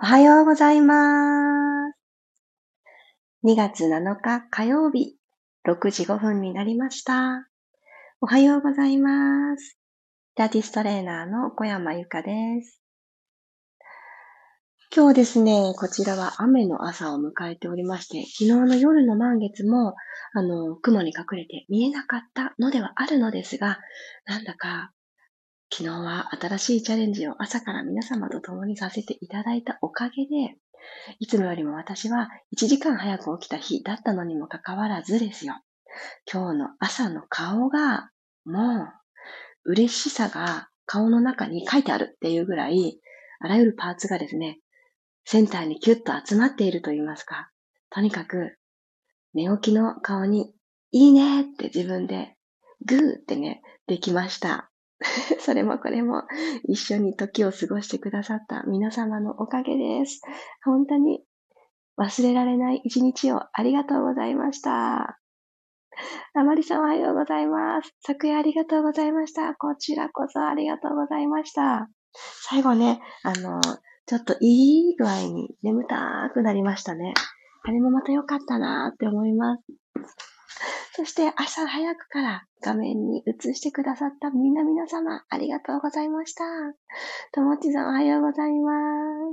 おはようございます。2月7日火曜日、6時5分になりました。おはようございます。ラティストレーナーの小山由かです。今日ですね、こちらは雨の朝を迎えておりまして、昨日の夜の満月も、あの、雲に隠れて見えなかったのではあるのですが、なんだか昨日は新しいチャレンジを朝から皆様と共にさせていただいたおかげで、いつもよりも私は1時間早く起きた日だったのにもかかわらずですよ。今日の朝の顔が、もう、嬉しさが顔の中に書いてあるっていうぐらい、あらゆるパーツがですね、センターにキュッと集まっていると言いますか、とにかく、寝起きの顔に、いいねって自分で、グーってね、できました。それもこれも一緒に時を過ごしてくださった皆様のおかげです。本当に忘れられない一日をありがとうございました。あまりさんおはようございます。昨夜ありがとうございました。こちらこそありがとうございました。最後ね、あの、ちょっといい具合に眠たくなりましたね。あれもまた良かったなって思います。そして朝早くから画面に映してくださったみんな皆様、ありがとうございました。ともちさんおはようございま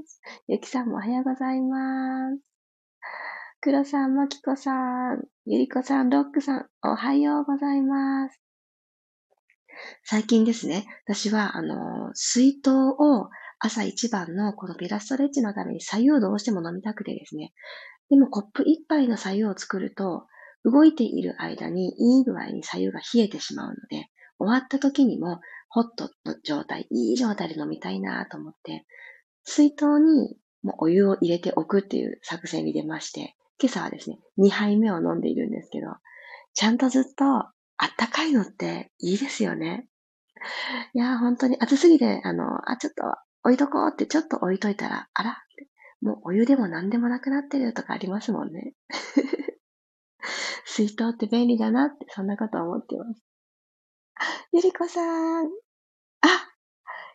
す。ゆきさんもおはようございます。くろさん、まきこさん、ゆりこさん、ロックさん、おはようございます。最近ですね、私は、あの、水筒を朝一番のこのピラストレッチのために左右どうしても飲みたくてですね。でもコップ一杯の左右を作ると、動いている間にいい具合に左右が冷えてしまうので、終わった時にもホットの状態、いい状態で飲みたいなと思って、水筒にもうお湯を入れておくっていう作戦に出まして、今朝はですね、2杯目を飲んでいるんですけど、ちゃんとずっとあったかいのっていいですよね。いや、本当に暑すぎて、あの、あ、ちょっと置いとこうってちょっと置いといたら、あらもうお湯でも何でもなくなってるとかありますもんね。水筒って便利だなって、そんなこと思ってます。ゆりこさん。あ、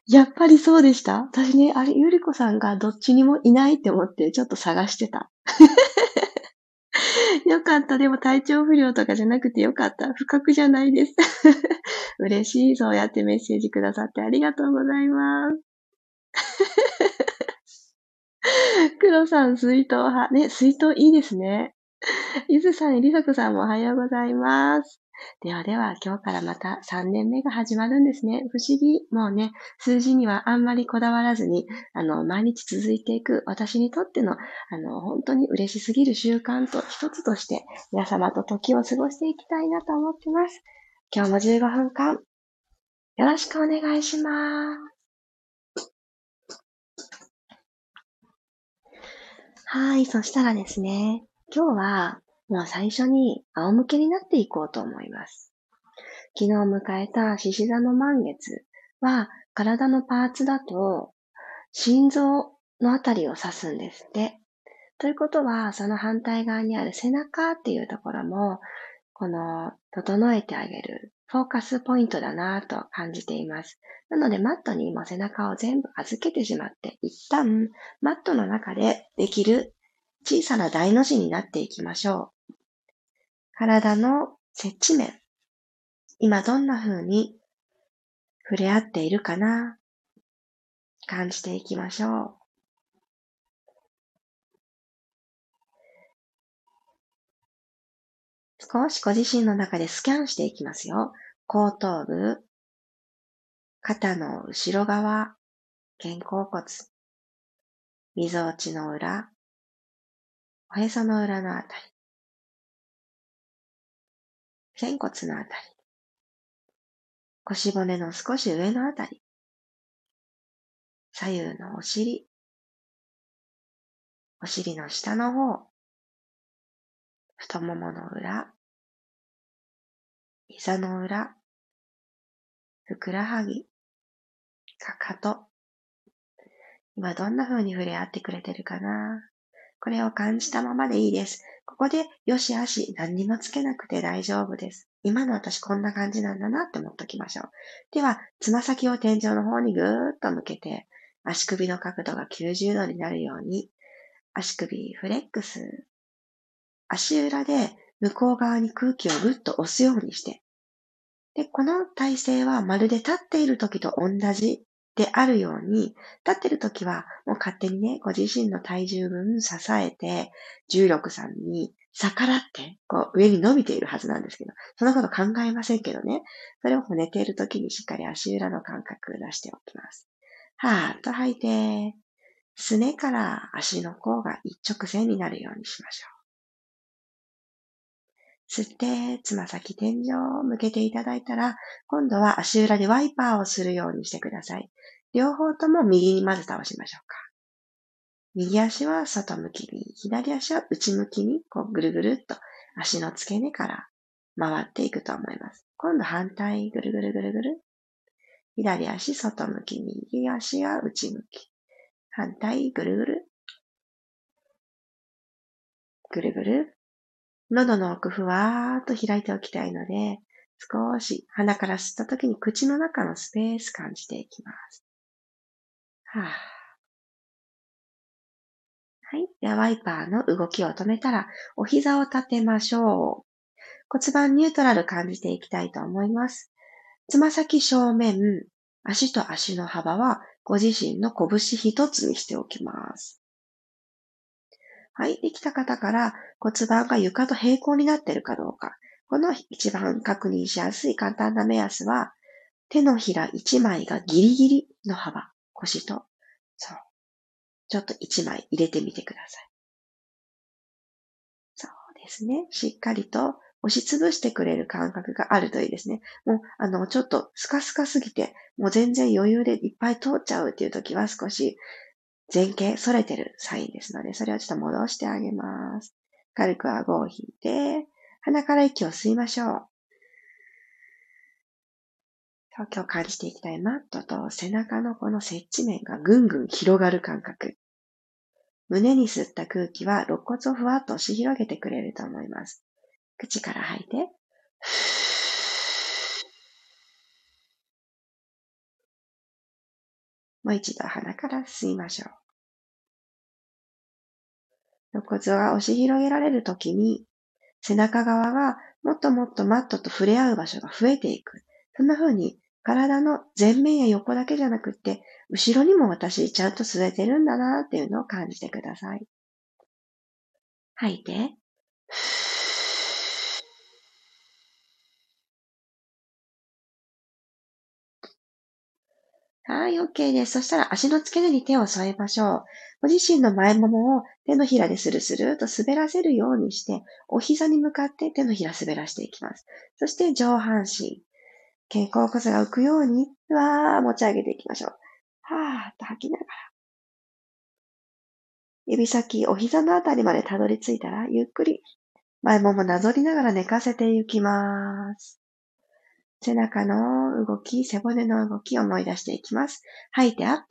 やっぱりそうでした私ね、あれ、ゆりこさんがどっちにもいないって思って、ちょっと探してた。よかった。でも体調不良とかじゃなくてよかった。不覚じゃないです。嬉しい。そうやってメッセージくださってありがとうございます。黒さん、水筒派。ね、水筒いいですね。ゆずさん、りさこさんもおはようございます。ではでは、今日からまた3年目が始まるんですね。不思議。もうね、数字にはあんまりこだわらずに、あの、毎日続いていく、私にとっての、あの、本当に嬉しすぎる習慣と一つとして、皆様と時を過ごしていきたいなと思ってます。今日も15分間、よろしくお願いします。はい、そしたらですね、今日は、もう最初に仰向けになっていこうと思います。昨日迎えた獅子座の満月は、体のパーツだと、心臓のあたりを指すんですって。ということは、その反対側にある背中っていうところも、この、整えてあげるフォーカスポイントだなぁと感じています。なので、マットにも背中を全部預けてしまって、一旦、マットの中でできる小さな大の字になっていきましょう。体の接地面。今どんな風に触れ合っているかな？感じていきましょう。少しご自身の中でスキャンしていきますよ。後頭部、肩の後ろ側、肩甲骨、みぞおちの裏、おへその裏のあたり、肩骨のあたり、腰骨の少し上のあたり、左右のお尻、お尻の下の方、太ももの裏、膝の裏、ふくらはぎ、かかと、今どんな風に触れ合ってくれてるかな。これを感じたままでいいです。ここで、よしあし、何にもつけなくて大丈夫です。今の私こんな感じなんだなって思っときましょう。では、つま先を天井の方にぐーっと向けて、足首の角度が90度になるように、足首フレックス、足裏で向こう側に空気をぐっと押すようにして、で、この体勢はまるで立っている時と同じであるように、立ってる時はもう勝手にね、ご自身の体重分支えて、重力さんに逆らって、こう上に伸びているはずなんですけど、そんなこと考えませんけどね。それを寝ている時にしっかり足裏の感覚出しておきます。はーっと吐いて、すねから足の甲が一直線になるようにしましょう。吸って、つま先天井を向けていただいたら、今度は足裏でワイパーをするようにしてください。両方とも右にまず倒しましょうか。右足は外向きに、左足は内向きに、こうぐるぐるっと足の付け根から回っていくと思います。今度反対、ぐるぐるぐるぐる。左足外向き、右足は内向き。反対、ぐるぐる。ぐるぐる。喉の奥ふわーっと開いておきたいので、少し鼻から吸った時に口の中のスペース感じていきます。はぁ。はい。では、ワイパーの動きを止めたら、お膝を立てましょう。骨盤ニュートラル感じていきたいと思います。つま先正面、足と足の幅はご自身の拳一つにしておきます。はい。できた方から骨盤が床と平行になっているかどうか。この一番確認しやすい簡単な目安は、手のひら一枚がギリギリの幅。腰と、そう。ちょっと一枚入れてみてください。そうですね。しっかりと押しつぶしてくれる感覚があるといいですね。もう、あの、ちょっとスカスカすぎて、もう全然余裕でいっぱい通っちゃうっていう時は少し前傾、反れてるサインですので、それをちょっと戻してあげます。軽く顎を引いて、鼻から息を吸いましょう。今日感じていきたいマットと背中のこの接地面がぐんぐん広がる感覚。胸に吸った空気は肋骨をふわっと押し広げてくれると思います。口から吐いて。もう一度鼻から吸いましょう。肋骨が押し広げられるときに、背中側がもっともっとマットと触れ合う場所が増えていく。そんな風に体の前面や横だけじゃなくって、後ろにも私ちゃんと吸えてるんだなっていうのを感じてください。吐いて。はい、OK です。そしたら足の付け根に手を添えましょう。ご自身の前ももを手のひらでスルスルと滑らせるようにして、お膝に向かって手のひら滑らしていきます。そして上半身、肩甲骨が浮くように、うわー持ち上げていきましょう。はーっと吐きながら。指先、お膝のあたりまでたどり着いたら、ゆっくり前ももなぞりながら寝かせていきます。背中の動き、背骨の動きを思い出していきます。吐いてアップ。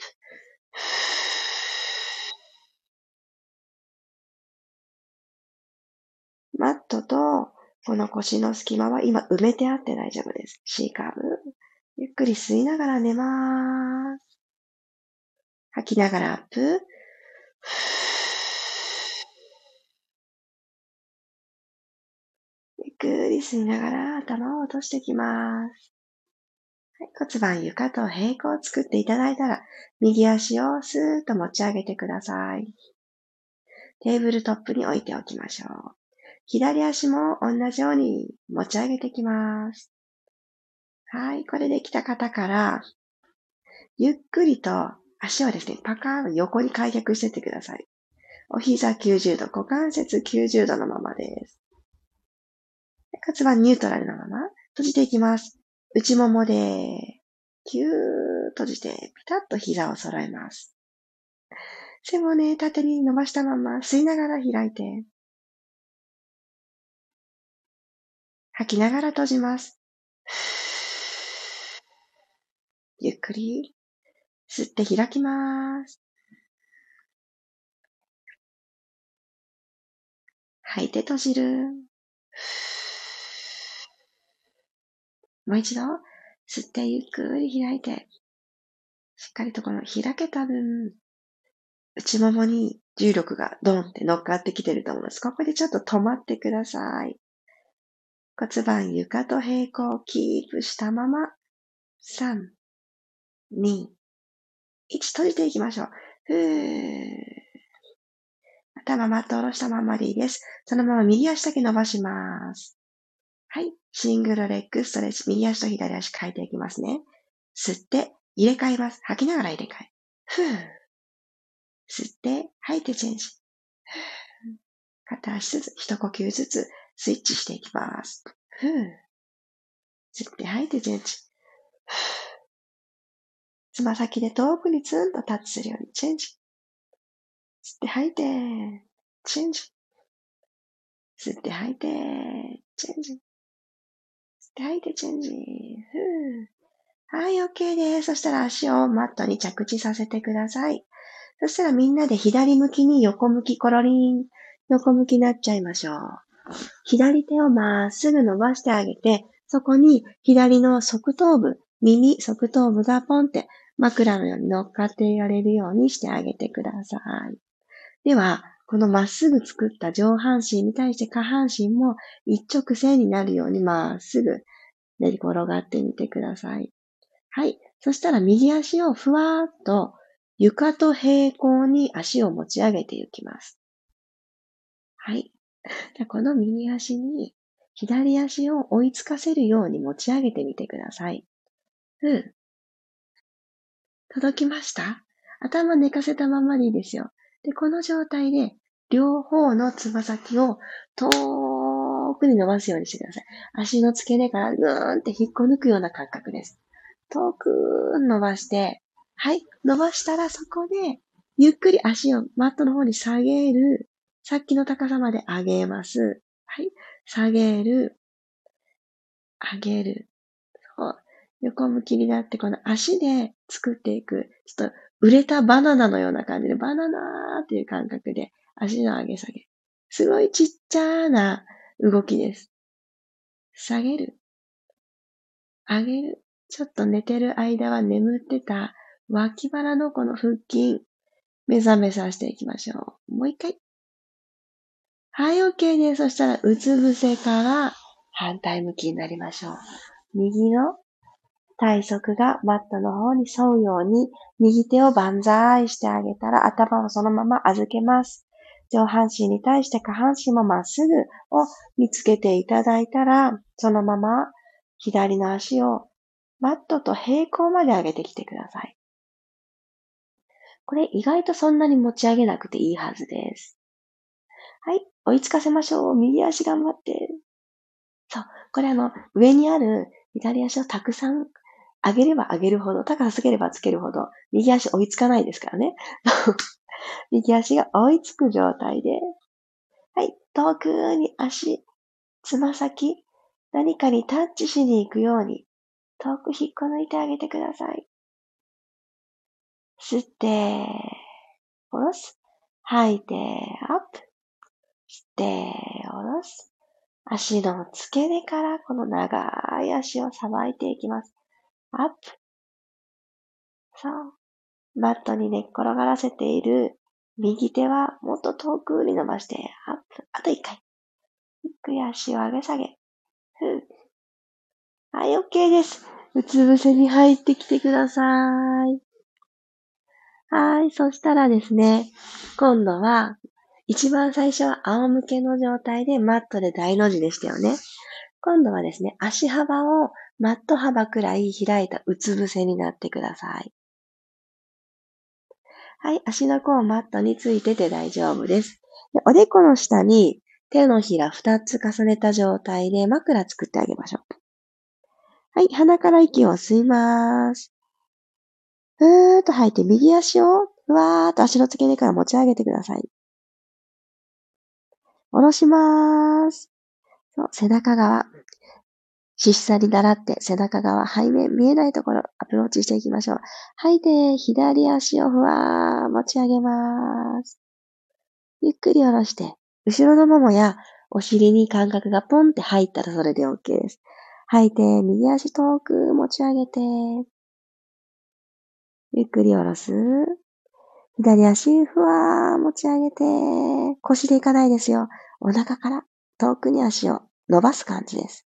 マットとこの腰の隙間は今埋めてあって大丈夫です。C カーブ。ゆっくり吸いながら寝ます。吐きながらアップ。ゆっくり吸いながら頭を落としてきます。はい、骨盤床と平行を作っていただいたら、右足をスーッと持ち上げてください。テーブルトップに置いておきましょう。左足も同じように持ち上げてきます。はい、これできた方から、ゆっくりと足をですね、パカーン横に開脚してってください。お膝90度、股関節90度のままです。骨盤ニュートラルなまま閉じていきます。内ももで、キュー閉じて、ピタッと膝を揃えます。背骨縦に伸ばしたまま吸いながら開いて、吐きながら閉じます。ゆっくり吸って開きます。吐いて閉じる。もう一度、吸ってゆっくり開いて、しっかりとこの開けた分、内ももに重力がドンって乗っかってきてると思います。ここでちょっと止まってください。骨盤床と平行キープしたまま、3、2、1閉じていきましょう。ふー。頭マット下ろしたままでいいです。そのまま右足だけ伸ばします。はい。シングルレッグストレッチ。右足と左足変えていきますね。吸って、入れ替えます。吐きながら入れ替え。ふー。吸って、吐いてチェンジ。片足ずつ、一呼吸ずつ、スイッチしていきます。ふー。吸って吐いてチェンジ。つま先で遠くにツンとタッチするようにチェンジ。吸って吐いて、チェンジ。吸って吐いて、チェンジ。吸って吐いてチェンジ。はい、OK です。そしたら足をマットに着地させてください。そしたらみんなで左向きに横向きコロリン、横向きになっちゃいましょう。左手をまっすぐ伸ばしてあげて、そこに左の側頭部、耳、側頭部がポンって枕のように乗っかっていられるようにしてあげてください。では、このまっすぐ作った上半身に対して下半身も一直線になるようにまっすぐ練り転がってみてください。はい。そしたら右足をふわーっと床と平行に足を持ち上げていきます。はい。この右足に左足を追いつかせるように持ち上げてみてください。うん。届きました？頭寝かせたままでいいですよ。で、この状態で両方のつま先を遠くに伸ばすようにしてください。足の付け根からぐーんって引っこ抜くような感覚です。遠く伸ばして、はい。伸ばしたらそこで、ゆっくり足をマットの方に下げる。さっきの高さまで上げます。はい。下げる。上げる。そう。横向きになって、この足で作っていく。ちょっと、売れたバナナのような感じで、バナナーっていう感覚で、足の上げ下げ。すごいちっちゃな動きです。下げる。上げる。ちょっと寝てる間は眠ってた脇腹のこの腹筋、目覚めさせていきましょう。もう一回。はい、OK です。そしたら、うつ伏せから反対向きになりましょう。右の体側がマットの方に沿うように、右手を万歳してあげたら、頭をそのまま預けます。上半身に対して下半身もまっすぐを見つけていただいたら、そのまま左の足をマットと平行まで上げてきてください。これ意外とそんなに持ち上げなくていいはずです。はい。追いつかせましょう。右足頑張って。そう。これあの、上にある左足をたくさん上げれば上げるほど、高さつければつけるほど、右足追いつかないですからね。右足が追いつく状態で、はい。遠くに足、つま先、何かにタッチしに行くように、遠く引っこ抜いてあげてください。吸って、下ろす。吐いて、アップ。吸って、下ろす。足の付け根からこの長い足をさばいていきます。アップ。そう。マットに寝っ転がらせている右手はもっと遠くに伸ばして、アップ。あと一回。ゆっくり足を上げ下げ。ふう。はい、OK です。うつ伏せに入ってきてください。はい。そしたらですね、今度は、一番最初は仰向けの状態でマットで大の字でしたよね。今度はですね、足幅をマット幅くらい開いたうつ伏せになってください。はい。足の甲マットについてて大丈夫です。でおでこの下に手のひら2つ重ねた状態で枕作ってあげましょう。はい。鼻から息を吸います。ふーっと吐いて、右足をふわーっと足の付け根から持ち上げてください。下ろします。背中側。しっさり習って背中側、背面見えないところアプローチしていきましょう。吐いて、左足をふわー持ち上げます。ゆっくり下ろして、後ろのももやお尻に感覚がポンって入ったらそれで OK です。吐いて、右足遠く持ち上げて、ゆっくり下ろす。左足、ふわー持ち上げて、腰でいかないですよ。お腹から遠くに足を伸ばす感じです。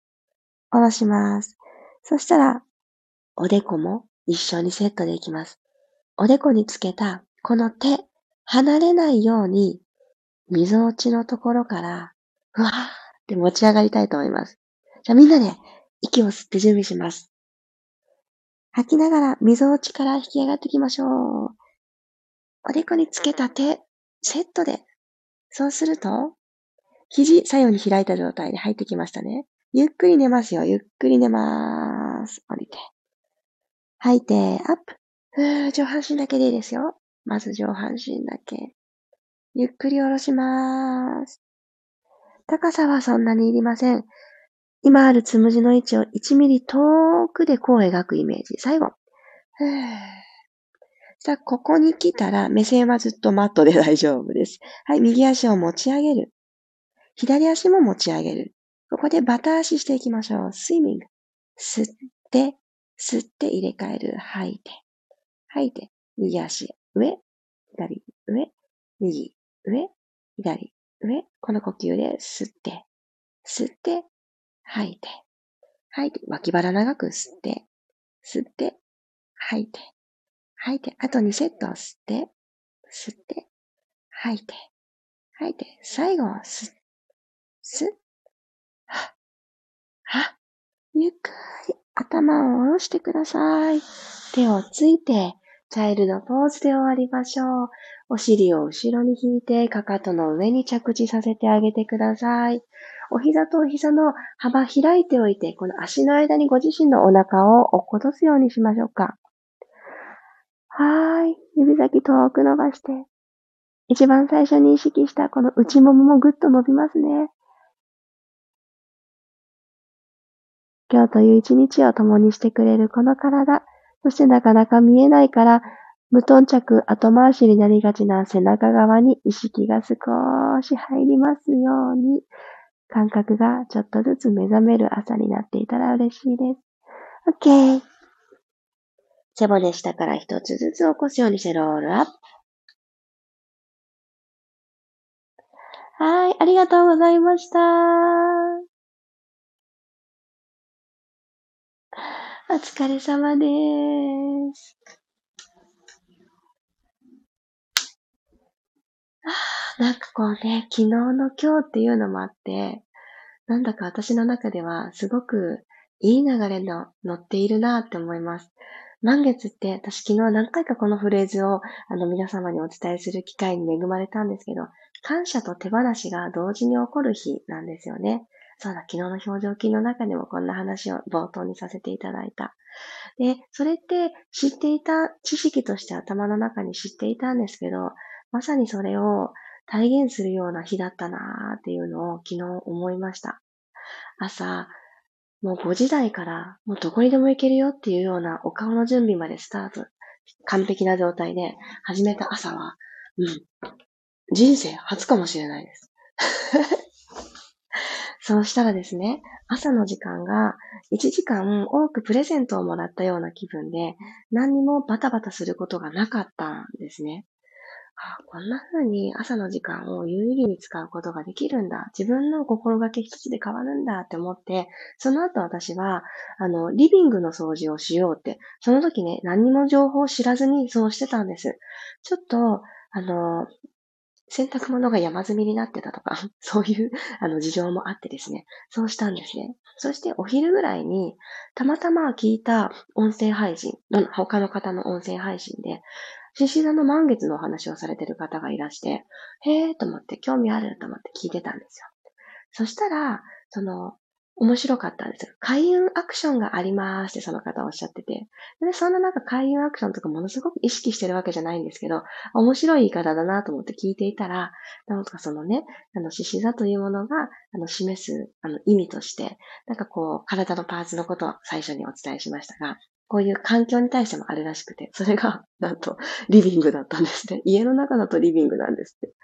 下ろします。そしたら、おでこも一緒にセットでいきます。おでこにつけたこの手、離れないように、溝落ちのところから、ふわーって持ち上がりたいと思います。じゃあみんなで息を吸って準備します。吐きながら溝落ちから引き上がっていきましょう。おでこにつけた手、セットで。そうすると、肘左右に開いた状態で入ってきましたね。ゆっくり寝ますよ。ゆっくり寝まーす。降りて。吐いて、アップ。上半身だけでいいですよ。まず上半身だけ。ゆっくり下ろしまーす。高さはそんなにいりません。今あるつむじの位置を1ミリ遠くでこう描くイメージ。最後。さあ、ここに来たら、目線はずっとマットで大丈夫です。はい、右足を持ち上げる。左足も持ち上げる。ここでバタ足していきましょう。スイミング。吸って、吸って入れ替える。吐いて。吐いて。右足。上。左。上。右。上。左。上。この呼吸で吸って。吸って。吐いて。吐いて。脇腹長く吸って。吸って。吐いて。吐いて。あと2セット吸って。吸って。吐いて。吐いて。最後は吸っ。ゆっくり頭を下ろしてください。手をついて、チャイルドポーズで終わりましょう。お尻を後ろに引いて、かかとの上に着地させてあげてください。お膝とお膝の幅開いておいて、この足の間にご自身のお腹を落っことすようにしましょうか。はーい。指先遠く伸ばして。一番最初に意識したこの内もももぐっと伸びますね。今日という一日を共にしてくれるこの体、そしてなかなか見えないから、無頓着後回しになりがちな背中側に意識が少し入りますように、感覚がちょっとずつ目覚める朝になっていたら嬉しいです。OK。背骨下から一つずつ起こすようにしてロールアップ。はい、ありがとうございました。お疲れ様です。なんかこうね、昨日の今日っていうのもあって、なんだか私の中ではすごくいい流れの乗っているなって思います。満月って私昨日何回かこのフレーズをあの皆様にお伝えする機会に恵まれたんですけど、感謝と手放しが同時に起こる日なんですよね。そうだ、昨日の表情筋の中でもこんな話を冒頭にさせていただいた。で、それって知っていた知識として頭の中に知っていたんですけど、まさにそれを体現するような日だったなーっていうのを昨日思いました。朝、もう5時台からもうどこにでも行けるよっていうようなお顔の準備までスタート、完璧な状態で始めた朝は、うん、人生初かもしれないです。そうしたらですね、朝の時間が1時間多くプレゼントをもらったような気分で、何にもバタバタすることがなかったんですね。あこんな風に朝の時間を有意義に使うことができるんだ。自分の心がけ一つで変わるんだって思って、その後私は、あの、リビングの掃除をしようって、その時ね、何にも情報を知らずにそうしてたんです。ちょっと、あの、洗濯物が山積みになってたとか、そういうあの事情もあってですね、そうしたんですね。そしてお昼ぐらいに、たまたま聞いた音声配信、他の方の音声配信で、獅子座の満月のお話をされてる方がいらして、へーと思って興味あると思って聞いてたんですよ。そしたら、その、面白かったんですよ。開運アクションがありますってその方おっしゃってて。で、そんななんか開運アクションとかものすごく意識してるわけじゃないんですけど、面白い言い方だなと思って聞いていたら、なんかそのね、あの、獅子座というものが、あの、示す、あの、意味として、なんかこう、体のパーツのことを最初にお伝えしましたが、こういう環境に対してもあるらしくて、それが、なんと、リビングだったんですね。家の中だとリビングなんですって。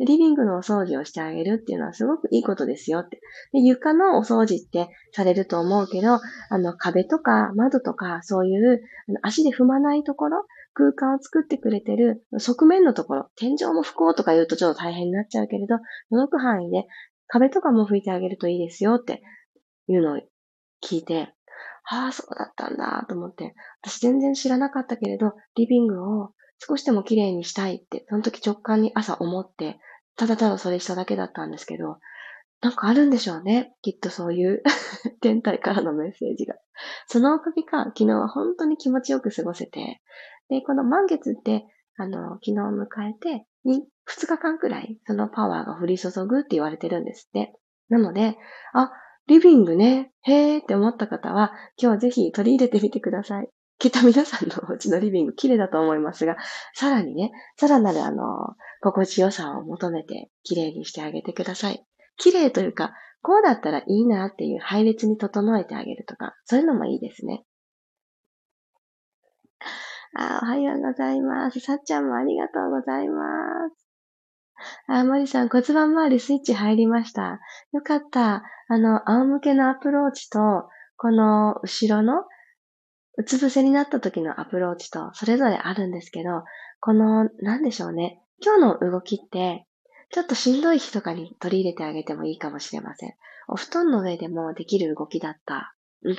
リビングのお掃除をしてあげるっていうのはすごくいいことですよって。で床のお掃除ってされると思うけど、あの壁とか窓とかそういう足で踏まないところ、空間を作ってくれてる側面のところ、天井も拭こうとか言うとちょっと大変になっちゃうけれど、届く範囲で壁とかも拭いてあげるといいですよっていうのを聞いて、ああ、そうだったんだと思って、私全然知らなかったけれど、リビングを少しでも綺麗にしたいって、その時直感に朝思って、ただただそれしただけだったんですけど、なんかあるんでしょうね。きっとそういう 天体からのメッセージが。そのおかげか、昨日は本当に気持ちよく過ごせて、で、この満月って、あの、昨日を迎えて、2日間くらい、そのパワーが降り注ぐって言われてるんですって。なので、あ、リビングね、へーって思った方は、今日ぜひ取り入れてみてください。きっと皆さんのお家のリビング綺麗だと思いますが、さらにね、さらなるあの、心地よさを求めて綺麗にしてあげてください。綺麗というか、こうだったらいいなっていう配列に整えてあげるとか、そういうのもいいですね。あ、おはようございます。さっちゃんもありがとうございます。あ、森さん、骨盤周りスイッチ入りました。よかった。あの、仰向けのアプローチと、この後ろのうつ伏せになった時のアプローチと、それぞれあるんですけど、この、なんでしょうね。今日の動きって、ちょっとしんどい日とかに取り入れてあげてもいいかもしれません。お布団の上でもできる動きだった。うんうん。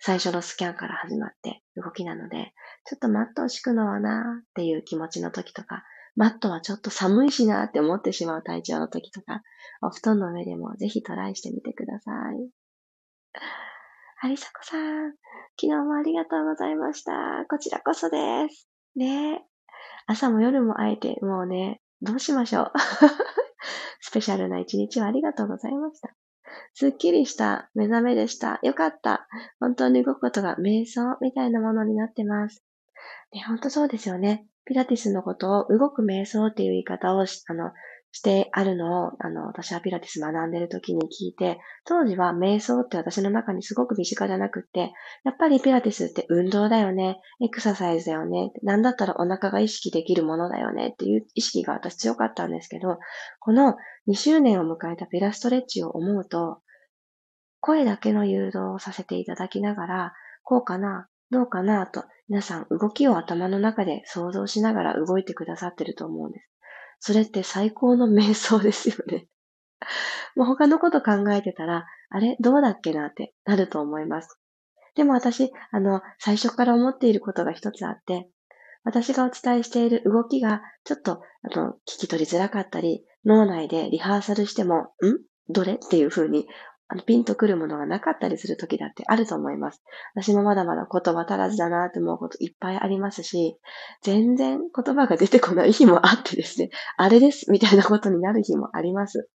最初のスキャンから始まって動きなので、ちょっとマットを敷くのはなーっていう気持ちの時とか、マットはちょっと寒いしなーって思ってしまう体調の時とか、お布団の上でもぜひトライしてみてください。ありさこさん、昨日もありがとうございました。こちらこそです。ね朝も夜も会えて、もうね、どうしましょう。スペシャルな一日をありがとうございました。すっきりした目覚めでした。よかった。本当に動くことが瞑想みたいなものになってます。ね、本当そうですよね。ピラティスのことを動く瞑想っていう言い方をあの、してあるのを、あの、私はピラティス学んでる時に聞いて、当時は瞑想って私の中にすごく身近じゃなくって、やっぱりピラティスって運動だよね、エクササイズだよね、なんだったらお腹が意識できるものだよねっていう意識が私強かったんですけど、この2周年を迎えたピラストレッチを思うと、声だけの誘導をさせていただきながら、こうかな、どうかなと、皆さん動きを頭の中で想像しながら動いてくださってると思うんです。それって最高の瞑想ですよね。もう他のこと考えてたら、あれ？どうだっけなってなると思います。でも私、あの、最初から思っていることが一つあって、私がお伝えしている動きがちょっと、あの、聞き取りづらかったり、脳内でリハーサルしても、ん？どれ？っていう風にピンとくるものがなかったりする時だってあると思います。私もまだまだ言葉足らずだなって思うこといっぱいありますし、全然言葉が出てこない日もあってですね、あれですみたいなことになる日もあります。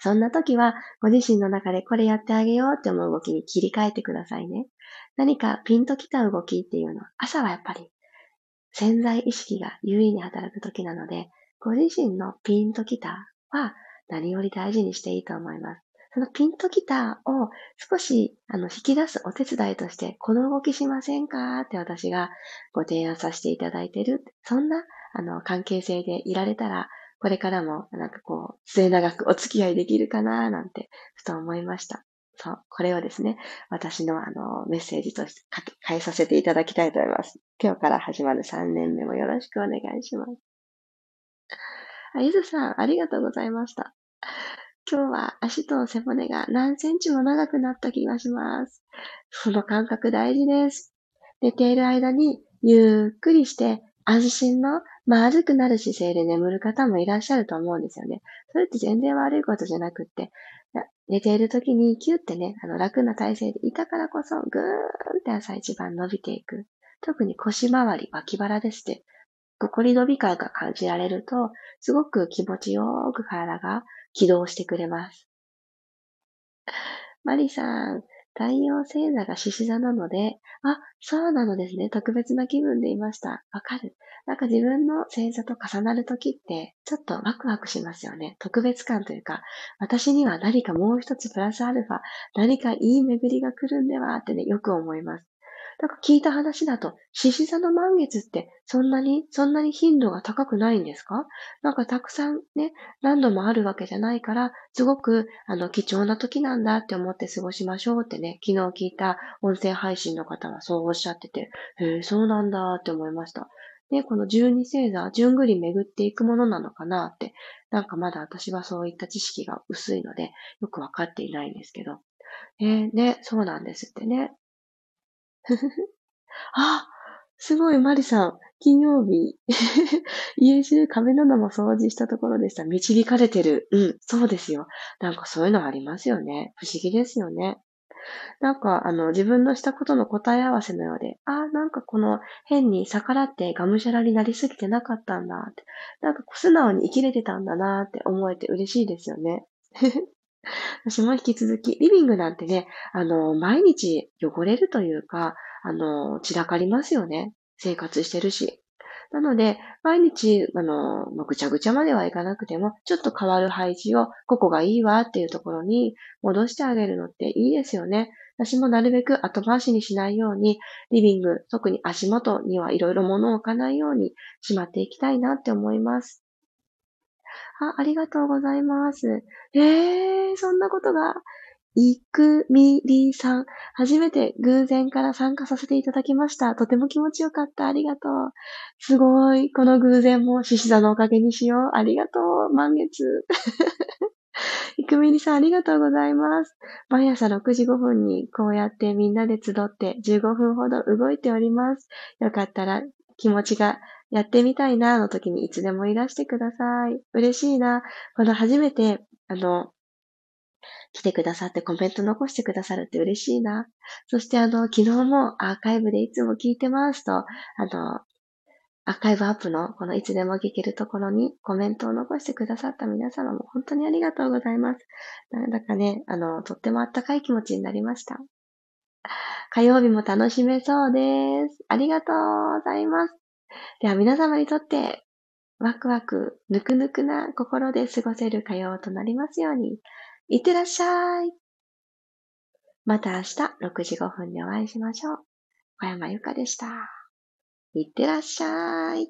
そんな時は、ご自身の中でこれやってあげようって思う動きに切り替えてくださいね。何かピンときた動きっていうのは、朝はやっぱり潜在意識が優位に働く時なので、ご自身のピンときたは何より大事にしていいと思います。そのピントギターを少しあの引き出すお手伝いとして、この動きしませんか？って私がご提案させていただいてる。そんなあの関係性でいられたら、これからもなんかこう、末永くお付き合いできるかな？なんて、ふと思いました。そう、これをですね、私のあのメッセージとして変えさせていただきたいと思います。今日から始まる3年目もよろしくお願いします。あ、ゆずさん、ありがとうございました。今日は足と背骨が何センチも長くなった気がします。その感覚大事です。寝ている間にゆっくりして安心の丸くなる姿勢で眠る方もいらっしゃると思うんですよね。それって全然悪いことじゃなくって、寝ている時にキュってね、あの楽な体勢でいたからこそぐーんって朝一番伸びていく。特に腰回り、脇腹ですって、ここに伸び感が感じられると、すごく気持ちよく体が起動してくれます。マリさん、太陽星座が獅子座なので、あ、そうなのですね。特別な気分でいました。わかる。なんか自分の星座と重なるときって、ちょっとワクワクしますよね。特別感というか、私には何かもう一つプラスアルファ、何かいい巡りが来るんではってね、よく思います。なんか聞いた話だと、獅子座の満月ってそんなに、そんなに頻度が高くないんですか？なんかたくさんね、何度もあるわけじゃないから、すごく、あの、貴重な時なんだって思って過ごしましょうってね、昨日聞いた音声配信の方はそうおっしゃってて、へえ、そうなんだって思いました。ね、この十二星座、順繰り巡っていくものなのかなって、なんかまだ私はそういった知識が薄いので、よくわかっていないんですけど。えー、ね、そうなんですってね。ふふふ。あ、すごい、マリさん。金曜日。家中壁なども掃除したところでした。導かれてる。うん、そうですよ。なんかそういうのありますよね。不思議ですよね。なんか、あの、自分のしたことの答え合わせのようで、あなんかこの変に逆らってがむしゃらになりすぎてなかったんだって。なんか素直に生きれてたんだなって思えて嬉しいですよね。私も引き続き、リビングなんてね、あの、毎日汚れるというか、あの、散らかりますよね。生活してるし。なので、毎日、あの、ぐちゃぐちゃまではいかなくても、ちょっと変わる配置を、ここがいいわっていうところに戻してあげるのっていいですよね。私もなるべく後回しにしないように、リビング、特に足元にはいろいろ物を置かないようにしまっていきたいなって思います。あ、ありがとうございます。ええー、そんなことがいくみりさん。初めて偶然から参加させていただきました。とても気持ちよかった。ありがとう。すごい。この偶然も獅子座のおかげにしよう。ありがとう。満月。いくみりさん、ありがとうございます。毎朝6時5分にこうやってみんなで集って15分ほど動いております。よかったら気持ちがやってみたいなの時にいつでもいらしてください。嬉しいな。この初めて、あの、来てくださってコメント残してくださるって嬉しいな。そしてあの、昨日もアーカイブでいつも聞いてますと、あの、アーカイブアップのこのいつでも聞けるところにコメントを残してくださった皆様も本当にありがとうございます。なんだかね、あの、とってもあったかい気持ちになりました。火曜日も楽しめそうです。ありがとうございます。では皆様にとってワクワク、ぬくぬくな心で過ごせる火曜となりますように。いってらっしゃい。また明日6時5分にお会いしましょう。小山由かでした。いってらっしゃい。